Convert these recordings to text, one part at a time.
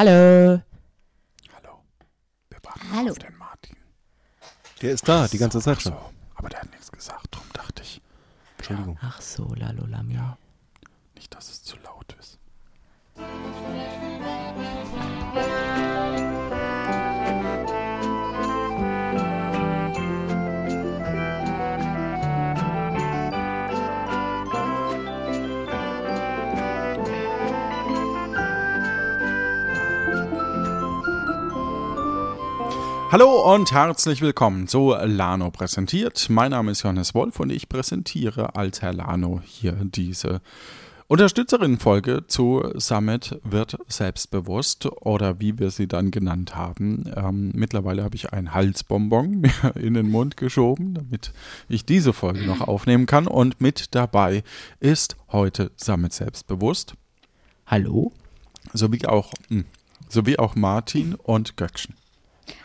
Hallo. Hallo. Wir warten Hallo. auf den Martin. Der ist da, die ganze Zeit Ach schon. so, aber der hat nichts gesagt, drum dachte ich. Entschuldigung. Ach so, Lalolami. Ja. Nicht, dass es Hallo und herzlich willkommen zu Lano präsentiert. Mein Name ist Johannes Wolf und ich präsentiere als Herr Lano hier diese Unterstützerinnenfolge zu Summit wird selbstbewusst oder wie wir sie dann genannt haben. Ähm, mittlerweile habe ich ein Halsbonbon mir in den Mund geschoben, damit ich diese Folge noch aufnehmen kann. Und mit dabei ist heute Summit selbstbewusst, Hallo? sowie auch, mh, sowie auch Martin und Göckchen.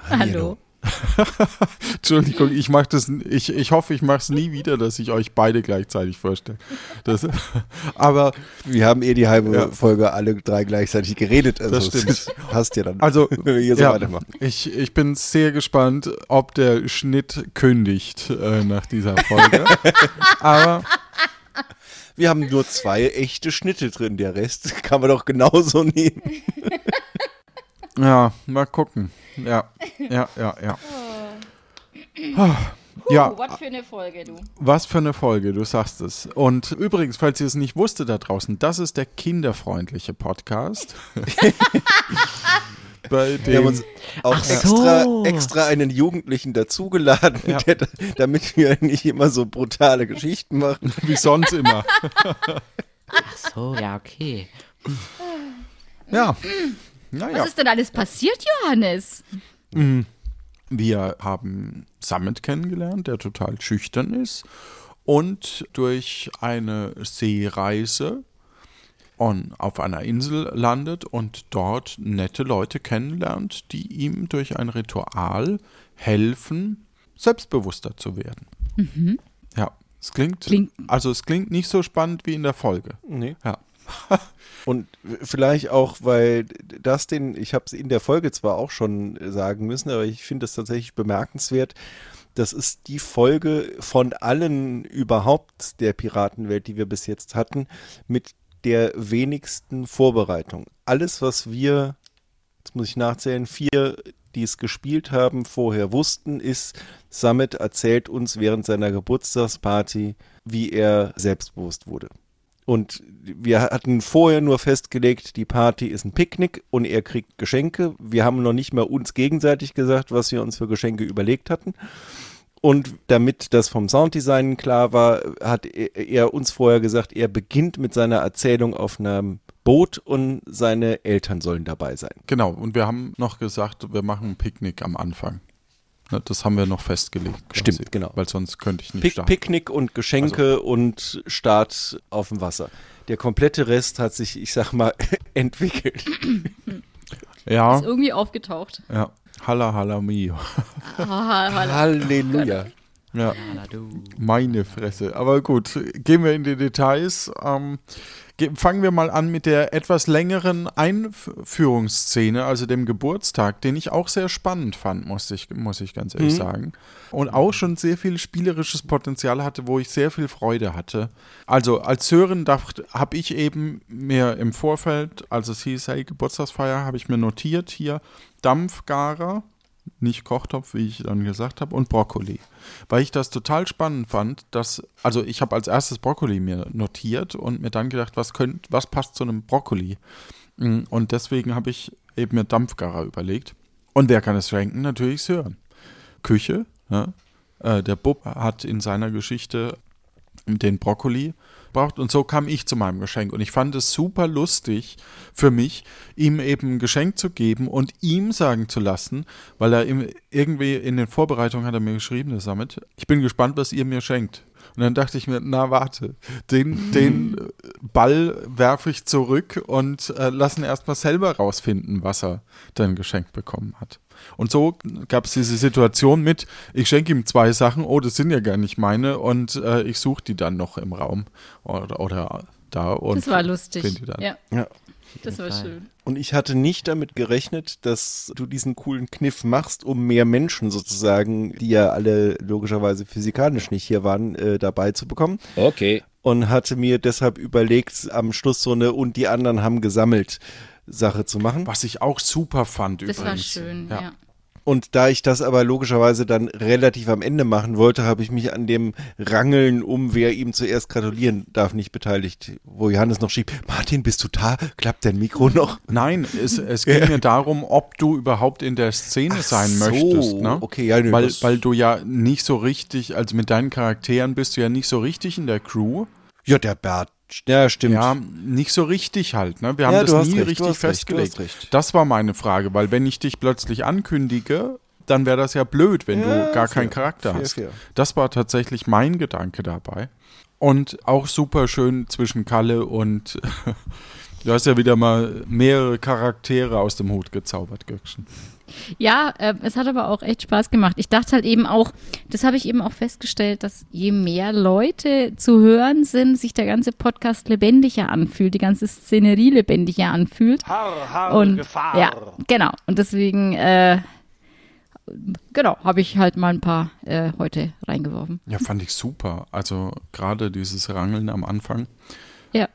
Hallo. Entschuldigung, ich mach das, ich, ich hoffe, ich mache es nie wieder, dass ich euch beide gleichzeitig vorstelle. Das, aber Wir haben eh die halbe Ja. Folge alle drei gleichzeitig geredet. Also Das stimmt. es passt ja dann. Also, wenn wir hier so ja, weitermachen. ich, ich bin sehr gespannt, ob der Schnitt kündigt äh, nach dieser Folge. aber Wir haben nur zwei echte Schnitte drin. Der Rest kann man doch genauso nehmen. Ja, mal gucken. Ja, ja, ja, ja. Ja, Uh, was für eine Folge, du. was für eine Folge, du sagst es. Und übrigens, falls ihr es nicht wusstet da draußen, das ist der kinderfreundliche Podcast. Bei Wir haben dem uns auch so. extra, extra einen Jugendlichen dazugeladen, Ja. der, damit wir nicht immer so brutale Geschichten machen. wie sonst immer. Ach so, ja, okay. Ja. Was Naja. ist denn alles passiert, Johannes? Wir haben Summit kennengelernt, der total schüchtern ist und durch eine Seereise on, auf einer Insel landet und dort nette Leute kennenlernt, die ihm durch ein Ritual helfen, selbstbewusster zu werden. Ja, es klingt, Klingt- also es klingt nicht so spannend wie in der Folge. Nee. Ja. Und vielleicht auch, weil das den, ich habe es in der Folge zwar auch schon sagen müssen, aber ich finde es tatsächlich bemerkenswert. Das ist die Folge von allen überhaupt der Piratenwelt, die wir bis jetzt hatten, mit der wenigsten Vorbereitung. Alles, was wir, jetzt muss ich nachzählen, vier, die es gespielt haben, vorher wussten, ist, Summit erzählt uns während seiner Geburtstagsparty, wie er selbstbewusst wurde. Und wir hatten vorher nur festgelegt, die Party ist ein Picknick und er kriegt Geschenke. Wir haben noch nicht mal uns gegenseitig gesagt, was wir uns für Geschenke überlegt hatten. Und damit das vom Sounddesign klar war, hat er, uns vorher gesagt, er beginnt mit seiner Erzählung auf einem Boot und seine Eltern sollen dabei sein. Genau, und wir haben noch gesagt, wir machen ein Picknick am Anfang. Ne, Das haben wir noch festgelegt. quasi. Stimmt, genau. Weil sonst könnte ich nicht Pick, starten. Also Picknick und Geschenke und Start auf dem Wasser. Der komplette Rest hat sich, ich sag mal, entwickelt. Ja, Ist irgendwie aufgetaucht. ja. Halla, halla, mio. Ah, hallo. Halleluja. Ja, meine Fresse. Aber gut, gehen wir in die Details. Ähm, ge- fangen wir mal an mit der etwas längeren Einführungsszene, also dem Geburtstag, den ich auch sehr spannend fand, muss ich, muss ich ganz ehrlich sagen. Und auch schon sehr viel spielerisches Potenzial hatte, wo ich sehr viel Freude hatte. Also als Hören habe ich eben mir im Vorfeld, als es hieß, hey, Geburtstagsfeier, habe ich mir notiert hier Dampfgarer, nicht Kochtopf, wie ich dann gesagt habe, und Brokkoli. Weil ich das total spannend fand, dass, also ich habe als erstes Brokkoli mir notiert und mir dann gedacht, was könnt, was passt zu einem Brokkoli? Mm, Und deswegen habe ich eben mir Dampfgarer überlegt. Und wer kann es schenken? Natürlich Sören. Küche, ne? äh, der Bub hat in seiner Geschichte den Brokkoli braucht und so kam ich zu meinem Geschenk und ich fand es super lustig für mich, ihm eben ein Geschenk zu geben und ihm sagen zu lassen, weil er irgendwie in den Vorbereitungen hat er mir geschrieben, der Summit, ich bin gespannt, was ihr mir schenkt. Und dann dachte ich mir, na warte, den, den Ball werfe ich zurück und äh, lassen erstmal selber rausfinden, was er dann geschenkt bekommen hat. Und so gab es diese Situation mit, ich schenke ihm zwei Sachen, oh, das sind ja gar nicht meine und äh, ich suche die dann noch im Raum oder, oder da und Das war lustig. finde die dann. Ja. Ja. Das war Fall. schön. Und ich hatte nicht damit gerechnet, dass du diesen coolen Kniff machst, um mehr Menschen sozusagen, die ja alle logischerweise physikalisch nicht hier waren, äh, dabei zu bekommen. Okay. Und hatte mir deshalb überlegt, am Schluss so eine und die anderen haben gesammelt Sache zu machen. Was ich auch super fand Das war übrigens. schön, ja. Und da ich das aber logischerweise dann relativ am Ende machen wollte, habe ich mich an dem Rangeln um, wer ihm zuerst gratulieren darf, nicht beteiligt. Wo Johannes noch schrieb, Martin, bist du da? Klappt dein Mikro noch? Nein, es, es ging mir darum, ob du überhaupt in der Szene sein so, möchtest. Ne? okay, ja, nö, weil, weil du ja nicht so richtig, also mit deinen Charakteren bist du ja nicht so richtig in der Crew. Ja, der Bert. Ja, stimmt. Ja, nicht so richtig halt. Ne? Wir haben Ja, das nie recht, richtig festgelegt. recht. Das war meine Frage, weil wenn ich dich plötzlich ankündige, dann wäre das ja blöd, wenn Ja, du gar fair, keinen Charakter fair, hast. fair. Das war tatsächlich mein Gedanke dabei. Und auch super schön zwischen Kalle und du hast ja wieder mal mehrere Charaktere aus dem Hut gezaubert, Göckchen. Ja, äh, es hat aber auch echt Spaß gemacht. Ich dachte halt eben auch, das habe ich eben auch festgestellt, dass je mehr Leute zu hören sind, sich der ganze Podcast lebendiger anfühlt, die ganze Szenerie lebendiger anfühlt. Har, har, Und Gefahr. ja, genau. Und deswegen, äh, genau, habe ich halt mal ein paar äh, heute reingeworfen. Ja, fand ich super. Also gerade dieses Rangeln am Anfang. Ja.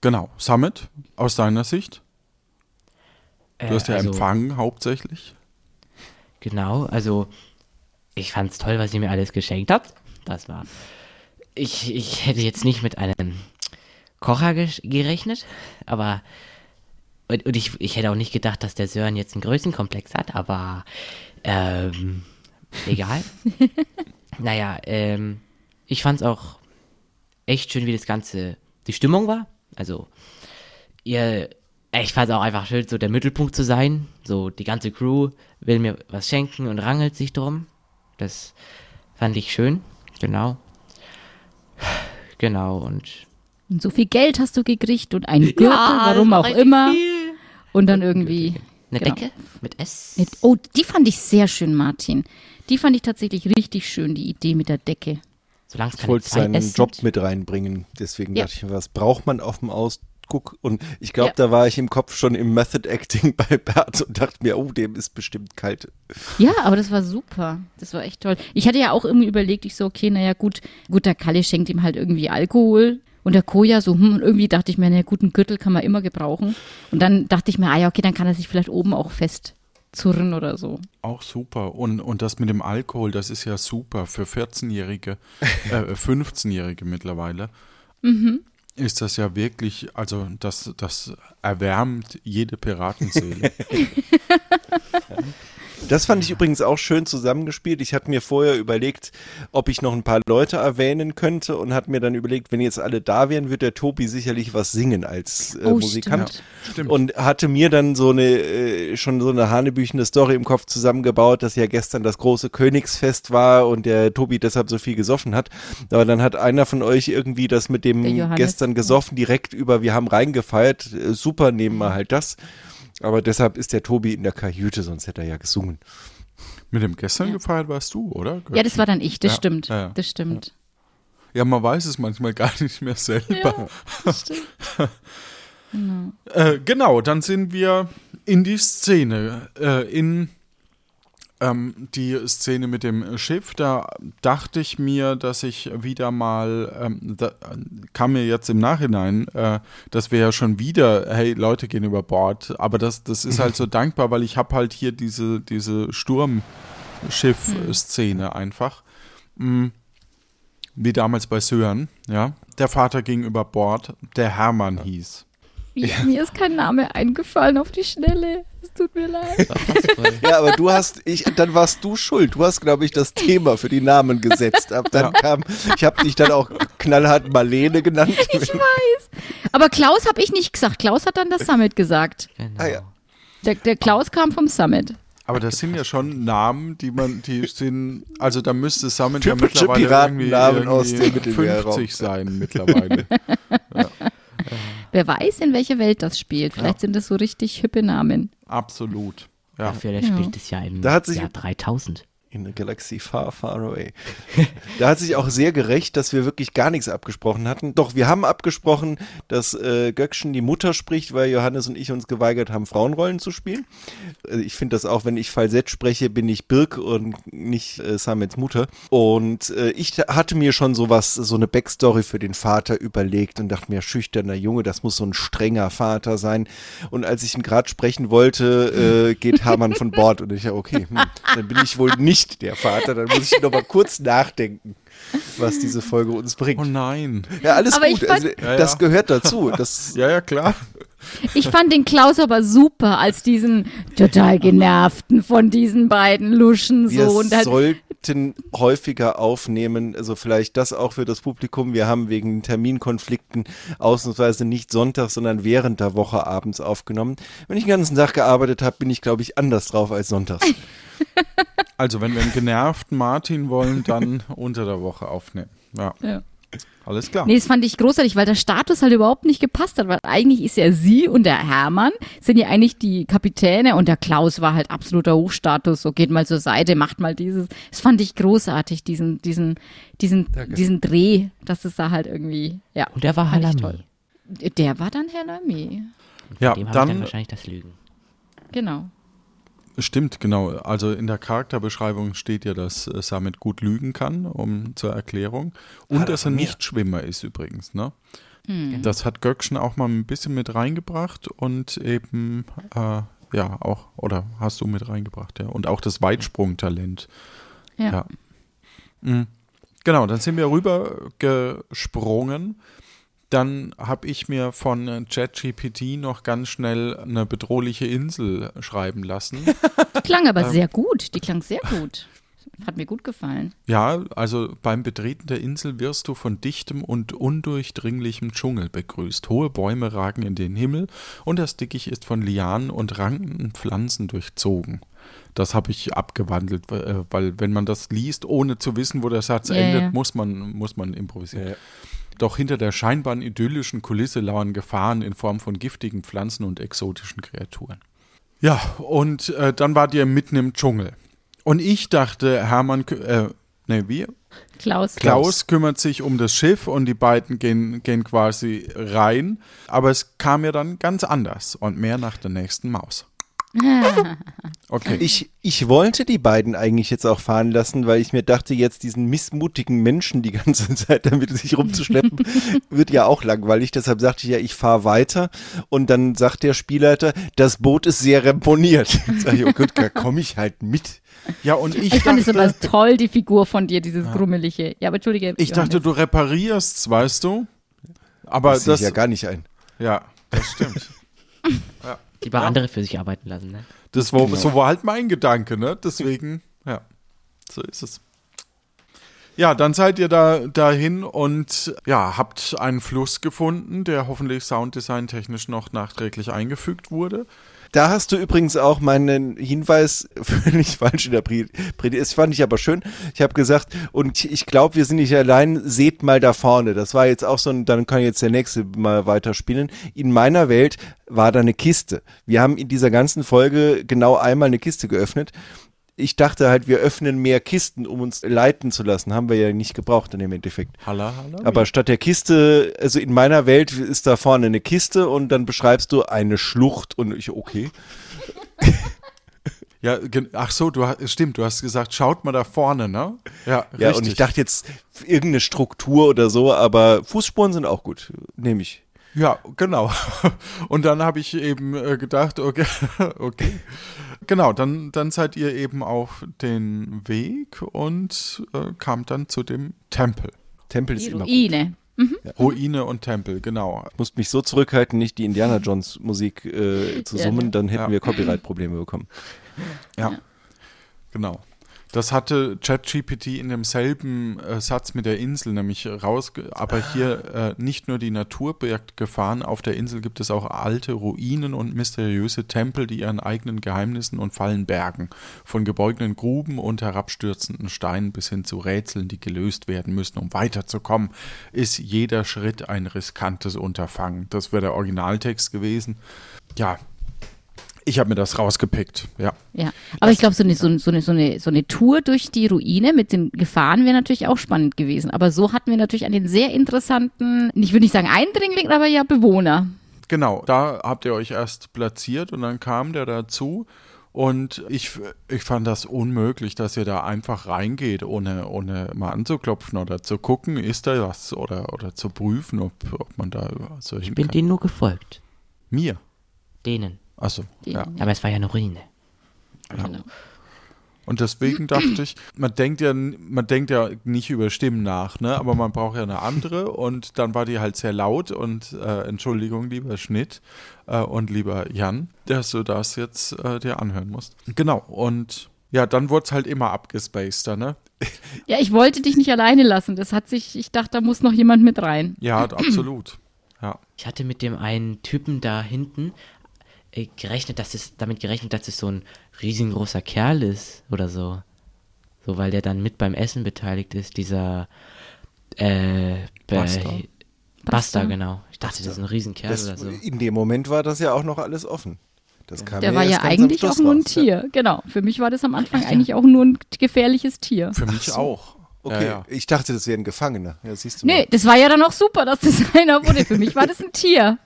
Genau. Summit, aus deiner Sicht? Du Äh, hast ja also, empfangen hauptsächlich. Genau, also ich fand's toll, was ihr mir alles geschenkt habt. Das war. Ich, ich hätte jetzt nicht mit einem Kocher gerechnet, aber. Und, und ich, ich hätte auch nicht gedacht, dass der Sören jetzt einen Größenkomplex hat, aber. Ähm, egal. naja, ähm, ich fand's auch echt schön, wie das Ganze. Die Stimmung war. Also, ihr. Ich fand es auch einfach schön, so der Mittelpunkt zu sein. So, die ganze Crew will mir was schenken und rangelt sich drum. Das fand ich schön. Genau. Genau, und. Und so viel Geld hast du gekriegt und einen Gürtel, warum auch immer. Und dann irgendwie. Eine Genau. Decke mit S. Mit, oh, die fand ich sehr schön, Martin. Die fand ich tatsächlich richtig schön, die Idee mit der Decke. Solange es Ich keine wollte zwei seinen S Job sind. mit reinbringen. Deswegen Ja. dachte ich mir, was braucht man auf dem Ausguck? Und ich glaube, Ja. da war ich im Kopf schon im Method Acting bei Bert und dachte mir, oh, dem ist bestimmt kalt. Ja, aber das war super. Das war echt toll. Ich hatte ja auch irgendwie überlegt, ich so, okay, naja, gut, gut, der Kalle schenkt ihm halt irgendwie Alkohol. Und der Koja so, hm, und irgendwie dachte ich mir, einen guten Gürtel kann man immer gebrauchen. Und dann dachte ich mir, ah ja, okay, dann kann er sich vielleicht oben auch festzurren oder so. Auch super. Und, und das mit dem Alkohol, das ist ja super für 14-Jährige, äh, 15-Jährige mittlerweile. Ist das ja wirklich, also das, das erwärmt jede Piratenseele. Das fand ich übrigens auch schön zusammengespielt. Ich hatte mir vorher überlegt, ob ich noch ein paar Leute erwähnen könnte und hatte mir dann überlegt, wenn jetzt alle da wären, wird der Tobi sicherlich was singen als äh, Oh, Musikant. stimmt. Und hatte mir dann so eine, äh, schon so eine hanebüchene Story im Kopf zusammengebaut, dass ja gestern das große Königsfest war und der Tobi deshalb so viel gesoffen hat. Aber dann hat einer von euch irgendwie das mit dem gestern gesoffen direkt über, wir haben reingefeiert. Äh, super, nehmen wir halt das. Aber deshalb ist der Tobi in der Kajüte, sonst hätte er ja gesungen. mit dem gestern gefeiert warst du, oder? Ja, das war dann ich, das Ja, stimmt. ja, ja. Das stimmt. Ja, man weiß es manchmal gar nicht mehr selber. Das stimmt. Äh, genau, dann sind wir in die Szene, äh, in ähm, die Szene mit dem Schiff. Da dachte ich mir, dass ich wieder mal, ähm, da kam mir jetzt im Nachhinein, äh, dass wir ja schon wieder, hey, Leute gehen über Bord. Aber das, das ist halt so dankbar, weil ich habe halt hier diese, diese Sturmschiff-Szene einfach. Mm. Wie damals bei Sören, ja. Der Vater ging über Bord, der Hermann hieß. Ja, Mir ist kein Name eingefallen auf die Schnelle. Es tut mir leid. Ja, aber du hast, ich, dann warst du schuld. Du hast, glaube ich, das Thema für die Namen gesetzt. Ab dann kam, ich habe dich dann auch knallhart Marlene genannt. Ich weiß. Aber Klaus habe ich nicht gesagt. Klaus hat dann das Summit gesagt. Genau. Ah, ja. Der, der Klaus kam vom Summit. Aber das sind ja schon Namen, die man, die sind, also da müsste Summit ja mittlerweile irgendwie, Piratennamen aus irgendwie dem Mittelmeerraum. 50 sein mittlerweile. Wer weiß, in welcher Welt das spielt. Vielleicht sind das so richtig hippe Namen. Absolut. Ja. Dafür, der spielt es ja im Da hat sich- Jahr 3000. In a galaxy far, far away. da hat sich auch sehr gerecht, dass wir wirklich gar nichts abgesprochen hatten. Doch wir haben abgesprochen, dass äh, Göckchen die Mutter spricht, weil Johannes und ich uns geweigert haben, Frauenrollen zu spielen. Also ich finde das auch, wenn ich Falsett spreche, bin ich Birk und nicht äh, Samets Mutter. Und äh, ich hatte mir schon sowas, so eine Backstory für den Vater überlegt und dachte mir, schüchterner Junge, das muss so ein strenger Vater sein. Und als ich ihn gerade sprechen wollte, äh, geht Hermann von Bord und ich, okay, hm, dann bin ich wohl nicht nicht der Vater, dann muss ich noch mal kurz nachdenken, was diese Folge uns bringt. Oh nein. Ja, alles Aber gut. fand- also, das gehört dazu. Das, Ja, ja, klar. Ich fand den Klaus aber super als diesen total genervten von diesen beiden Luschen wir so. Und halt, sollten häufiger aufnehmen, also vielleicht das auch für das Publikum. Wir haben wegen Terminkonflikten ausnahmsweise nicht Sonntag, sondern während der Woche abends aufgenommen. Wenn ich den ganzen Tag gearbeitet habe, bin ich, glaube ich, anders drauf als sonntags. Also, wenn wir einen genervten Martin wollen, dann unter der Woche aufnehmen. Ja, ja. alles klar. Nee, das fand ich großartig, weil der Status halt überhaupt nicht gepasst hat, weil eigentlich ist ja sie und der Hermann sind ja eigentlich die Kapitäne und der Klaus war halt absoluter Hochstatus, so geht mal zur Seite, macht mal dieses. Das fand ich großartig, diesen, diesen, diesen, diesen Dreh, dass es da halt irgendwie, ja. Und der war Halami. toll. Der war dann Herr Lamy. Ja, Dem habe ich dann dann wahrscheinlich das Lügen. Genau. Stimmt, genau. Also in der Charakterbeschreibung steht ja, dass äh, Samet gut lügen kann, um zur Erklärung. Und er dass er nicht Schwimmer ist übrigens. Ne? Das hat Göckchen auch mal ein bisschen mit reingebracht und eben, äh, ja, auch, oder hast du mit reingebracht, ja. Und auch das Weitsprungtalent. Ja. Ja. Mhm. Genau, dann sind wir rüber gesprungen. Dann habe ich mir von äh, ChatGPT noch ganz schnell eine bedrohliche Insel schreiben lassen. Die klang aber Ähm. sehr gut. Die klang sehr gut. Hat mir gut gefallen. Ja, also beim Betreten der Insel wirst du von dichtem und undurchdringlichem Dschungel begrüßt. Hohe Bäume ragen in den Himmel und das Dickicht ist von Lianen und rankenden Pflanzen durchzogen. Das habe ich abgewandelt, weil, äh, weil wenn man das liest, ohne zu wissen, wo der Satz Ja, endet, ja. muss man, muss man improvisieren. Ja. Doch hinter der scheinbar idyllischen Kulisse lauern Gefahren in Form von giftigen Pflanzen und exotischen Kreaturen. Ja, und äh, dann wart ihr mitten im Dschungel. Und ich dachte, Hermann, äh, ne, wie? Klaus. Klaus kümmert sich um das Schiff und die beiden gehen, gehen quasi rein. Aber es kam ja dann ganz anders und mehr nach der nächsten Maus. Okay. Ich, ich wollte die beiden eigentlich jetzt auch fahren lassen, weil ich mir dachte, jetzt diesen missmutigen Menschen die ganze Zeit damit sich rumzuschleppen, wird ja auch langweilig. Deshalb sagte ich ja, ich fahre weiter. Und dann sagt der Spielleiter, das Boot ist sehr ramponiert. Jetzt sag ich, oh Gott, da komme ich halt mit. ja, und ich, Ich fand es dachte, aber toll, die Figur von dir, dieses Grummelige. Ja, aber entschuldige. ich dachte, Johannes. du reparierst, weißt du? Aber Das sehe das, ich ja gar nicht ein. ja, das stimmt. Lieber andere für sich arbeiten lassen, ne? Das war, so war halt mein Gedanke, ne? Deswegen, ja, so ist es. Ja, dann seid ihr da dahin und ja, habt einen Fluss gefunden, der hoffentlich Sounddesign technisch noch nachträglich eingefügt wurde. Da hast du übrigens auch meinen Hinweis völlig falsch interpretiert. Das fand ich aber schön. Ich habe gesagt, und ich glaube, wir sind nicht allein, seht mal da vorne. Das war jetzt auch so ein, dann kann jetzt der nächste mal weiterspielen. In meiner Welt war da eine Kiste. Wir haben in dieser ganzen Folge genau einmal eine Kiste geöffnet. Ich dachte halt, wir öffnen mehr Kisten, um uns leiten zu lassen. Haben wir ja nicht gebraucht in dem Endeffekt. Halla, halla. Aber statt der Kiste, also in meiner Welt ist da vorne eine Kiste und dann beschreibst du eine Schlucht und ich, okay. ja, ach so, du hast, stimmt, du hast gesagt, schaut mal da vorne, ne? Ja, Ja, richtig. und ich dachte jetzt irgendeine Struktur oder so, aber Fußspuren sind auch gut, nehme ich. Ja, genau. Und dann habe ich eben äh, gedacht, okay, okay. Genau, dann, dann seid ihr eben auf den Weg und äh, kamt dann zu dem Tempel. Tempel ist Die immer gut. Ruine. Ruine und Tempel, genau. Musst mich so zurückhalten, nicht die Indiana Jones Musik äh, zu summen, ja. dann hätten Ja. wir Copyright-Probleme bekommen. Ja, genau. Das hatte ChatGPT in demselben äh, Satz mit der Insel nämlich raus, aber hier äh, nicht nur die Natur birgt Gefahren, auf der Insel gibt es auch alte Ruinen und mysteriöse Tempel, die ihren eigenen Geheimnissen und Fallen bergen. Von gebeugten Gruben und herabstürzenden Steinen bis hin zu Rätseln, die gelöst werden müssen, um weiterzukommen, ist jeder Schritt ein riskantes Unterfangen. Das wäre der Originaltext gewesen. Ja, Ich habe mir das rausgepickt, ja. Ja, aber ich glaube, so eine, so, so, eine, so, eine, so eine Tour durch die Ruine mit den Gefahren wäre natürlich auch spannend gewesen. Aber so hatten wir natürlich einen sehr interessanten, ich würde nicht sagen Eindringling, aber ja Bewohner. Genau, da habt ihr euch erst platziert und dann kam der dazu. Und ich, ich fand das unmöglich, dass ihr da einfach reingeht, ohne, ohne mal anzuklopfen oder zu gucken, ist da was oder, oder zu prüfen, ob, ob man da so Ich bin kann. denen nur gefolgt. Mir. Denen. Achso, ja. Aber es war ja eine Ruine. Genau. Und deswegen dachte ich, man denkt ja, man denkt ja nicht über Stimmen nach, ne? Aber man braucht ja eine andere und dann war die halt sehr laut und äh, Entschuldigung, lieber Schnitt äh, und lieber Jan, dass du das jetzt äh, dir anhören musst. Genau, und ja, dann wurde es halt immer abgespaceder, ne? Ja, ich wollte dich nicht alleine lassen. Das hat sich, ich dachte, da muss noch jemand mit rein. Ja, absolut. Ja. Ich hatte mit dem einen Typen da hinten äh, gerechnet, dass es damit gerechnet, dass es so ein riesengroßer Kerl ist oder so. So, weil der dann mit beim Essen beteiligt ist, dieser äh, Buster. Buster, Buster. genau. Ich dachte, das ist ein Riesenkerl Das, oder so. In dem Moment war das ja auch noch alles offen. Das kam Der mir war ja eigentlich auch nur ein raus, ja. Tier. Genau. Für mich war das am Anfang ja. eigentlich auch nur ein gefährliches Tier. Für mich auch. Okay, Ja, ja. ich dachte, das wäre ein Gefangener. Ja, siehst du Nee, mal. das war ja dann auch super, dass das einer wurde. Für mich war das ein Tier,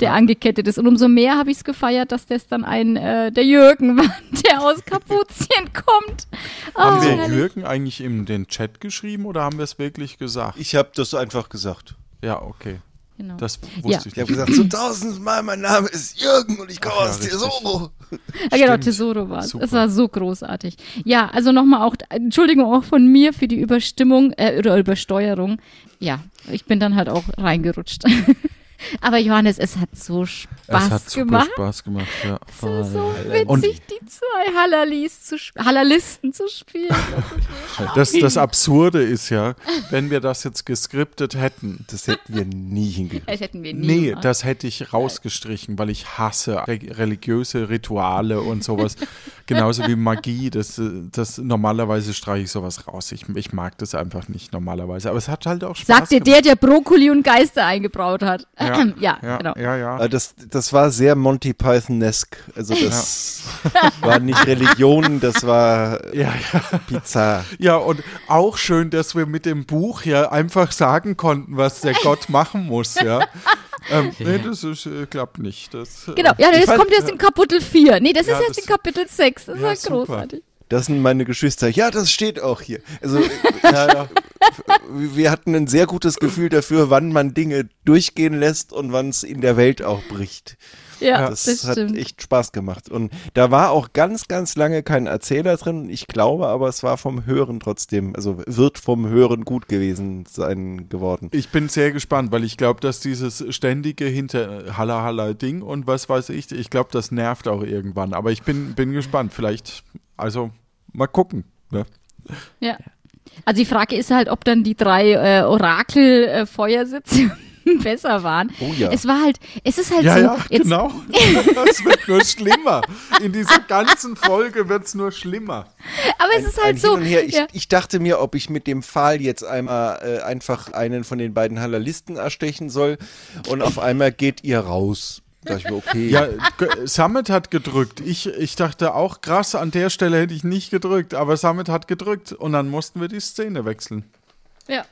der angekettet ist. Und umso mehr habe ich es gefeiert, dass das dann ein, äh, der Jürgen war, der aus Kapuzien kommt. Oh, Haben wir herrlich. Jürgen eigentlich in den Chat geschrieben oder haben wir es wirklich gesagt? Ich habe das einfach gesagt. Ja, okay. Genau. Das Ja. wusste Ich ich habe gesagt, zum tausendsten Mal, mein Name ist Jürgen und ich komme Ach ja, aus richtig. Tesoro. Ja, genau, Stimmt. Tesoro war es. Es war so großartig. Ja, also nochmal auch, Entschuldigung auch von mir für die Überstimmung äh, oder Übersteuerung. Ja, ich bin dann halt auch reingerutscht. Aber Johannes, es hat so Spaß es hat super gemacht. Spaß gemacht, ja. Es war so Und- witzig, die zwei Hallalis zu Hallalisten zu spielen. Das, das Absurde ist ja, wenn wir das jetzt geskriptet hätten, Das hätten wir nie hingekriegt. Das hätten wir nie Nee, gemacht. das hätte ich rausgestrichen, weil ich hasse re religiöse Rituale und sowas. Genauso wie Magie. Das, das normalerweise streiche ich sowas raus. Ich, ich mag das einfach nicht normalerweise. Aber es hat halt auch Spaß Sagt dir der, der Brokkoli und Geister eingebraut hat. Ja, ja, genau. ja, ja. Das, das war sehr Monty Python-esque. Also das war nicht Religion, das war Ja, ja. bizarr. ja, und auch schön, dass wir mit dem Buch ja einfach sagen konnten, was der Gott machen muss, ja. Ähm, nee, das ist, äh, klappt nicht. Das, äh, Genau, ja, das kommt erst in Kapitel 4. Nee, das Ja, ist erst das- in Kapitel 6. Das Ja, ist ja super. großartig. Das sind meine Geschwister. Ja, das steht auch hier. Also ja, wir hatten ein sehr gutes Gefühl dafür, wann man Dinge durchgehen lässt und wann es in der Welt auch bricht. Ja, Das, das, hat stimmt. echt Spaß gemacht. Und da war auch ganz, ganz lange kein Erzähler drin. Ich glaube aber, es war vom Hören trotzdem, also wird vom Hören gut gewesen sein geworden. Ich bin sehr gespannt, weil ich glaube, dass dieses ständige hinter Halla Halla Ding und was weiß ich, ich glaube, das nervt auch irgendwann. Aber ich bin, bin gespannt. Vielleicht, also mal gucken. Ne? Ja. Also die Frage ist halt, ob dann die drei äh, Orakel-Feuersitze besser waren. Oh ja. Es war halt, es ist halt Ja, so, ja, jetzt, genau. Es wird nur schlimmer. In dieser ganzen Folge wird es nur schlimmer. aber es ist ein halt so. Her. Ich, ja. ich dachte mir, ob ich mit dem Pfahl jetzt einmal äh, einfach einen von den beiden Hallalisten erstechen soll und auf einmal geht ihr raus. Da ich mir, okay. Ja, Summit hat gedrückt. Ich, ich dachte auch, krass, an der Stelle hätte ich nicht gedrückt, aber Summit hat gedrückt und dann mussten wir die Szene wechseln. ja.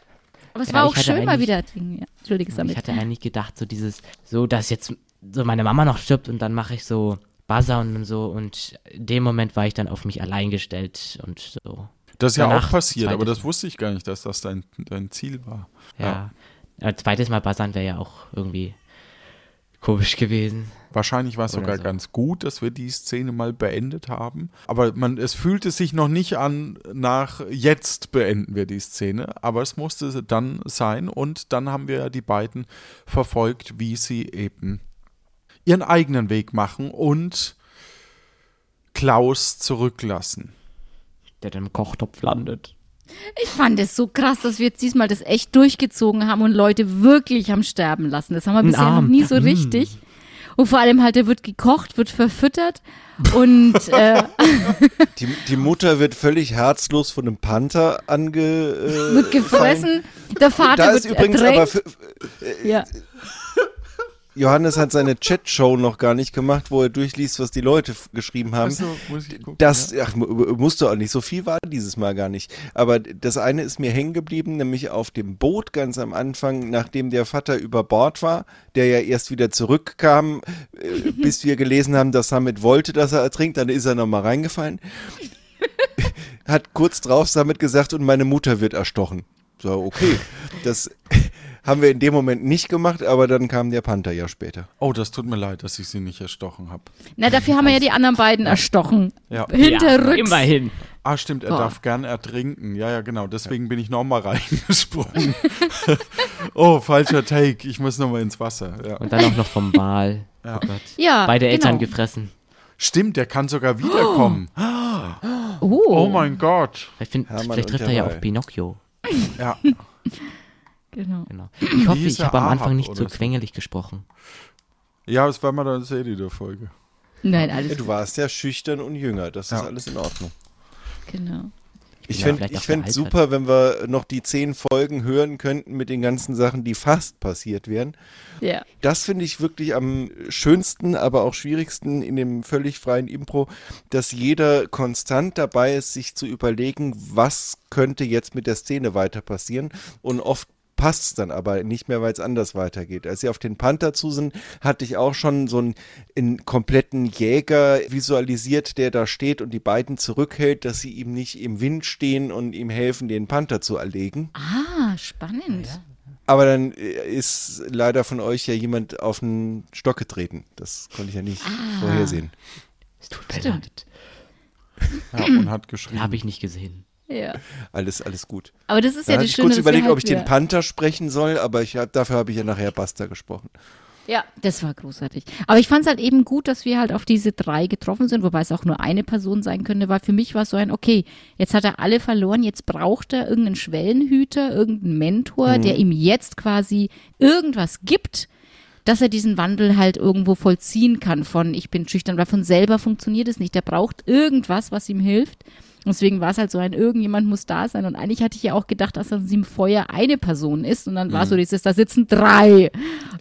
Aber es Ja, war ich auch schön mal wieder. Ja. Entschuldige, Ich Samit. hatte eigentlich gedacht, so dieses, so dass jetzt so meine Mama noch stirbt und dann mache ich so Buzzer und so und in dem Moment war ich dann auf mich allein gestellt und so. Das ist ja auch passiert, aber das wusste ich gar nicht, dass das dein, dein Ziel war. Ja. Ein zweites Mal buzzern wäre ja auch irgendwie komisch gewesen. Wahrscheinlich war es sogar so. ganz gut, dass wir die Szene mal beendet haben. Aber man, es fühlte sich noch nicht an nach jetzt beenden wir die Szene, aber es musste dann sein und dann haben wir die beiden verfolgt, wie sie eben ihren eigenen Weg machen und Klaus zurücklassen. Der dann im Kochtopf landet. Ich fand es so krass, dass wir jetzt diesmal das echt durchgezogen haben und Leute wirklich am Sterben lassen. Das haben wir Ein bisher noch nie so richtig. Und vor allem halt, der wird gekocht, wird verfüttert und äh, Die, die Mutter wird völlig herzlos von einem Panther ange. Äh, wird gefressen. Der Vater Da wird ist übrigens ertränkt. aber. Für, ja. Johannes hat seine Chat-Show noch gar nicht gemacht, wo er durchliest, was die Leute geschrieben haben. Also, muss ich gucken, Das, ja. ach, mu- musst du auch nicht. So viel war dieses Mal gar nicht. Aber das eine ist mir hängen geblieben, nämlich auf dem Boot ganz am Anfang, nachdem der Vater über Bord war, der ja erst wieder zurückkam, äh, bis wir gelesen haben, dass Summit wollte, dass er ertrinkt, dann ist er nochmal reingefallen. Hat kurz drauf Summit gesagt, und meine Mutter wird erstochen. So, okay. Das haben wir in dem Moment nicht gemacht, aber dann kam der Panther ja später. Oh, das tut mir leid, dass ich sie nicht erstochen habe. Na, dafür haben wir ja die anderen beiden erstochen. Ja. Hinterrücks. Ja, immerhin. Ah, stimmt, er Boah. darf gern ertrinken. Ja, ja, genau. Deswegen bin ich nochmal reingesprungen. oh, falscher Take. Ich muss nochmal ins Wasser. Ja. Und dann auch noch vom Wal. Ja. Oh Gott. Ja, Beide Eltern genau. gefressen. Stimmt, der kann sogar wiederkommen. Oh, Oh mein Gott. Vielleicht, find, vielleicht trifft er ja auf Pinocchio. Ja. genau. Genau. Ich hoffe, ich habe am Anfang nicht so so? quengelig gesprochen. Ja, das war mal dann Serie der Folge. Nein, Ja, alles du warst ja schüchtern und jünger, das ist Ja. alles in Ordnung. genau. Ich Ja, fände fänd super, wenn wir noch die zehn Folgen hören könnten mit den ganzen Sachen, die fast passiert wären. Ja. Das finde ich wirklich am schönsten, aber auch schwierigsten in dem völlig freien Impro, dass jeder konstant dabei ist, sich zu überlegen, was könnte jetzt mit der Szene weiter passieren. Und oft passt es dann aber nicht mehr, weil es anders weitergeht. Als sie auf den Panther zu sind, hatte ich auch schon so einen, einen kompletten Jäger visualisiert, der da steht und die beiden zurückhält, dass sie ihm nicht im Wind stehen und ihm helfen, den Panther zu erlegen. Ah, spannend. Aber dann äh, ist leider von euch ja jemand auf den Stock getreten. Das konnte ich ja nicht Ah. vorhersehen. Es tut mir leid. Ja, und hat geschrieben. Habe ich nicht gesehen. Ja. Alles, alles gut. Aber das ist Da ja das ich Schöne, kurz dass überlegt, ob ich halt den Panther sprechen soll, aber ich hab, dafür habe ich ja nachher Basta gesprochen. Ja, das war großartig. Aber ich fand es halt eben gut, dass wir halt auf diese drei getroffen sind, wobei es auch nur eine Person sein könnte, weil für mich war es so ein, okay, jetzt hat er alle verloren, jetzt braucht er irgendeinen Schwellenhüter, irgendeinen Mentor, der ihm jetzt quasi irgendwas gibt, dass er diesen Wandel halt irgendwo vollziehen kann von ich bin schüchtern, weil von selber funktioniert es nicht. Der braucht irgendwas, was ihm hilft. Deswegen war es halt so ein, irgendjemand muss da sein. Und eigentlich hatte ich ja auch gedacht, dass aus dem Feuer eine Person ist. Und dann war so dieses, da sitzen drei.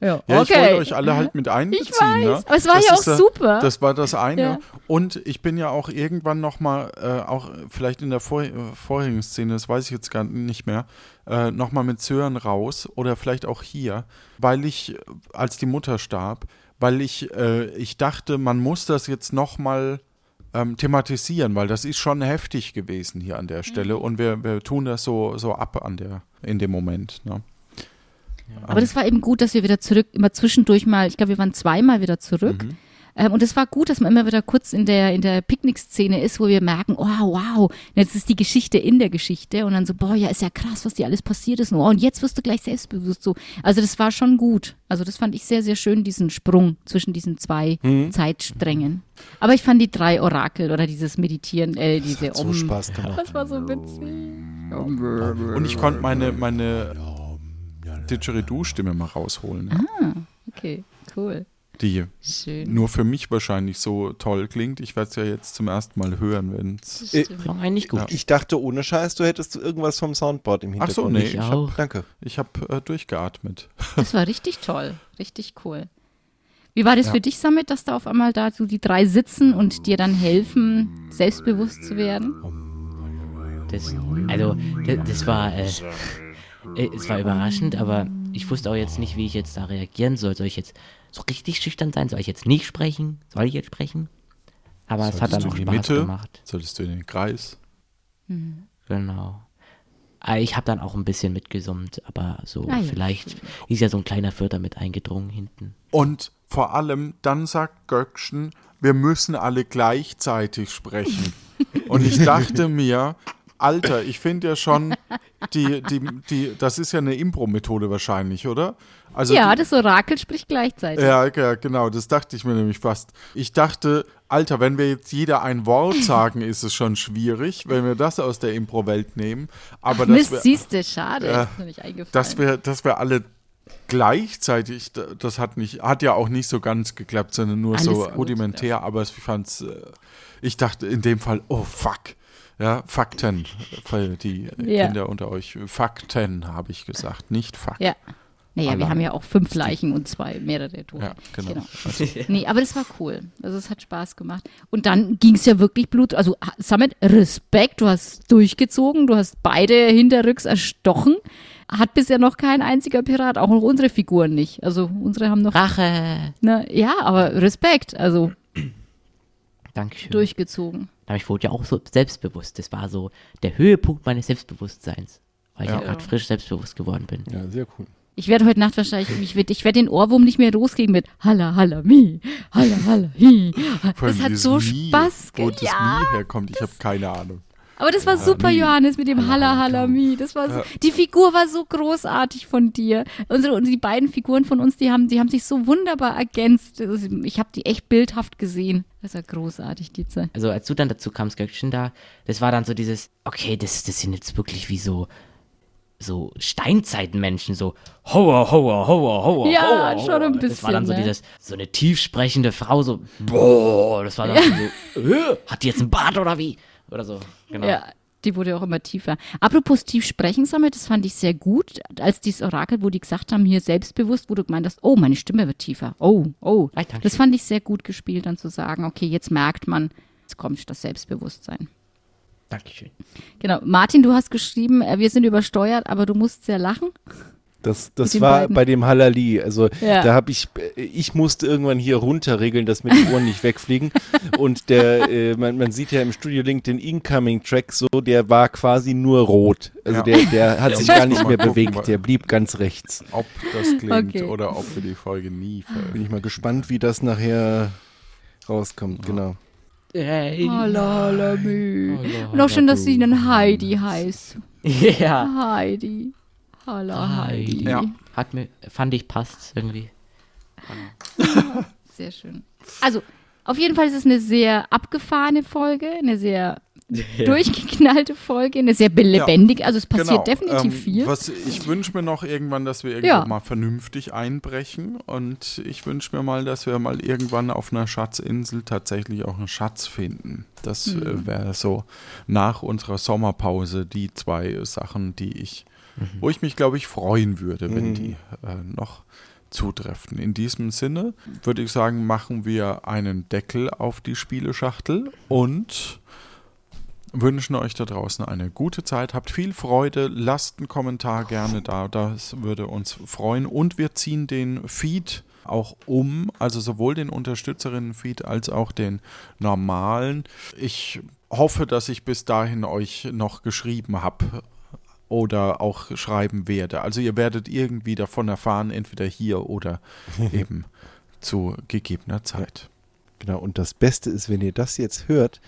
Ja, Ja, ich okay. wollte euch alle halt mit einbeziehen. Ich weiß, ne? aber es war Das ja ist auch super. Das war das eine. Ja. Und ich bin ja auch irgendwann nochmal, äh, auch vielleicht in der vor, äh, vorherigen Szene, das weiß ich jetzt gar nicht mehr, äh, nochmal mit Sören raus oder vielleicht auch hier, weil ich, als die Mutter starb, weil ich, äh, ich dachte, man muss das jetzt nochmal ähm, thematisieren, weil das ist schon heftig gewesen hier an der Stelle und wir, wir tun das so, so ab an der, in dem Moment. Ne? Aber das war eben gut, dass wir wieder zurück, immer zwischendurch mal, ich glaube, wir waren zweimal wieder zurück. Mhm. Ähm, und es war gut, dass man immer wieder kurz in der, in der Picknickszene ist, wo wir merken, oh, wow, jetzt ist die Geschichte in der Geschichte. Und dann so, boah, ja, ist ja krass, was dir alles passiert ist. Und, oh, und jetzt wirst du gleich selbstbewusst so. Also das war schon gut. Also das fand ich sehr, sehr schön, diesen Sprung zwischen diesen zwei Mhm. Zeitsträngen. Aber ich fand die drei Orakel oder dieses Meditieren, äh, diese So Om- Spaß gemacht. Das war so witzig. Und ich konnte meine, meine Didgeridoo-Stimme mal rausholen, ja, Okay, cool. Die Schön. nur für mich wahrscheinlich so toll klingt. Ich werde es ja jetzt zum ersten Mal hören, wenn es. Äh, eigentlich gut. Ich dachte ohne Scheiß, du hättest irgendwas vom Soundboard im Ach so, Hintergrund. nee, Ich ich auch. Danke. Ich habe äh, durchgeatmet. Das war richtig toll, richtig cool. Wie war das für dich, Samit, dass da auf einmal da so die drei sitzen und dir dann helfen, selbstbewusst zu werden? Das, also, das, das war, äh, äh, es war überraschend, aber ich wusste auch jetzt nicht, wie ich jetzt da reagieren soll. Soll ich jetzt so richtig schüchtern sein? Soll ich jetzt nicht sprechen? Soll ich jetzt sprechen? Aber es hat Solltest dann auch Spaß Mitte? gemacht. Solltest du in den Kreis? Genau. Aber ich habe dann auch ein bisschen mitgesummt, aber so Ah ja, vielleicht ist ja so ein kleiner Förder mit eingedrungen hinten. Und vor allem, dann sagt Göckchen, wir müssen alle gleichzeitig sprechen. Und ich dachte mir, Alter, ich finde ja schon, die, die, die, das ist ja eine Impro-Methode wahrscheinlich, oder? Also ja, die, das Orakel spricht gleichzeitig. Ja, ja, genau, das dachte ich mir nämlich fast. Ich dachte, Alter, wenn wir jetzt jeder ein Wort sagen, ist es schon schwierig, wenn wir das aus der Impro-Welt nehmen. Aber dass Mist, wir, siehste, schade. Ja. ist mir nicht eingefallen. dass wir, dass wir alle gleichzeitig, da- das hat nicht, hat ja auch nicht so ganz geklappt, sondern nur Alles so gut, rudimentär, aber ich fand's, äh, ich dachte in dem Fall, oh fuck. Ja, Fakten, für die Ja. Kinder unter euch. Fakten habe ich gesagt, nicht Fuck. ja. Naja, wir allein. haben ja auch fünf Leichen und zwei, mehrere Tote. Ja, genau. Genau. Nee, aber das war cool. Also es hat Spaß gemacht. Und dann ging es ja wirklich Blut. Also Summit, Respekt, du hast durchgezogen, du hast beide hinterrücks erstochen. Hat bisher noch kein einziger Pirat, auch noch unsere Figuren nicht. Also unsere haben noch. Rache! Ne, ja, aber Respekt, also Dankeschön. durchgezogen. Aber ich wurde ja auch so selbstbewusst. Das war so der Höhepunkt meines Selbstbewusstseins. Weil ich Ja. ja gerade frisch selbstbewusst geworden bin. Ja, sehr cool. Ich werde heute Nacht wahrscheinlich, ich werde ich werd den Ohrwurm nicht mehr loskriegen mit Halla, Halla, Mi, Halla, Halla, Hi. Das hat so Mi, Spaß Wo gemacht. das Ja, Mi herkommt, ich habe keine Ahnung. aber das war super. Johannes, mit dem Halla, Halla, Halla, Halla, Mi. Das war so, Ja. die Figur war so großartig von dir. Unsere, und die beiden Figuren von uns, die haben, die haben sich so wunderbar ergänzt. Also Ich habe die echt bildhaft gesehen. Das war großartig, die Zeit. Also als du dann dazu kamst, Göckchen da, das war dann so dieses, okay, das, das sind jetzt wirklich wie so, so Steinzeitmenschen, so Hoa, Hoa, Hoa, Hoa, Ja, Hoa, schon ein Hoa. Das war dann so bisschen, ne? dieses, so eine tiefsprechende Frau, so, boah, das war dann so, äh, hat die jetzt einen Bart oder wie? Oder so, genau. Ja, die wurde auch immer tiefer. Apropos tief sprechen, Samet, das fand ich sehr gut, als dieses Orakel, wo die gesagt haben, hier selbstbewusst, wo du gemeint hast, oh, meine Stimme wird tiefer. Oh, oh. Das fand ich sehr gut gespielt, dann zu sagen, okay, jetzt merkt man, jetzt kommt das Selbstbewusstsein. Dankeschön. Genau. Martin, du hast geschrieben, äh, wir sind übersteuert, aber du musst sehr lachen. Das, das war beiden. bei dem Halali. Also Ja. da habe ich, ich musste irgendwann hier runterregeln, dass mir die Ohren nicht wegfliegen. Und der, äh, man, man sieht ja im Studio Link den Incoming-Track so, der war quasi nur rot. Also Ja. der, der hat Ja, sich gar nicht mehr gucken, bewegt, der blieb ganz rechts. Ob das klingt Okay. oder ob wir die Folge nie Bin veröffentlichen. ich mal gespannt, wie das nachher rauskommt, genau. Halla, Und auch schön, dass sie dann Heidi heißt. Ja. Heidi. Halla, Heidi. Ja. Hat mir, fand ich passt irgendwie. Sehr schön. Also, auf jeden Fall ist es eine sehr abgefahrene Folge, eine sehr durchgeknallte Folge, eine sehr lebendige. Also, es passiert definitiv ähm, viel. Was, ich wünsche mir noch irgendwann, dass wir irgendwo Ja. mal vernünftig einbrechen. Und ich wünsche mir mal, dass wir mal irgendwann auf einer Schatzinsel tatsächlich auch einen Schatz finden. Das Mhm. äh, wäre so nach unserer Sommerpause die zwei Sachen, die ich, wo ich mich, glaube ich, freuen würde, wenn Mhm. die äh, noch zutreffen. In diesem Sinne würde ich sagen, machen wir einen Deckel auf die Spieleschachtel und wünschen euch da draußen eine gute Zeit. Habt viel Freude. Lasst einen Kommentar gerne da. Das würde uns freuen. Und wir ziehen den Feed auch um, also sowohl den Unterstützerinnen-Feed als auch den normalen. Ich hoffe, dass ich bis dahin euch noch geschrieben habe oder auch schreiben werde. Also ihr werdet irgendwie davon erfahren, entweder hier oder eben zu gegebener Zeit. Genau, und das Beste ist, wenn ihr das jetzt hört,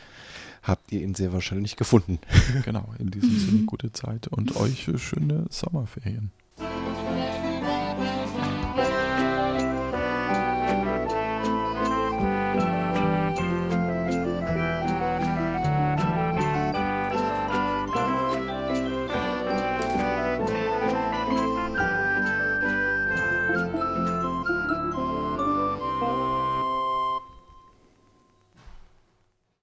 habt ihr ihn sehr wahrscheinlich gefunden. Genau, in diesem Sinne gute Zeit und euch schöne Sommerferien.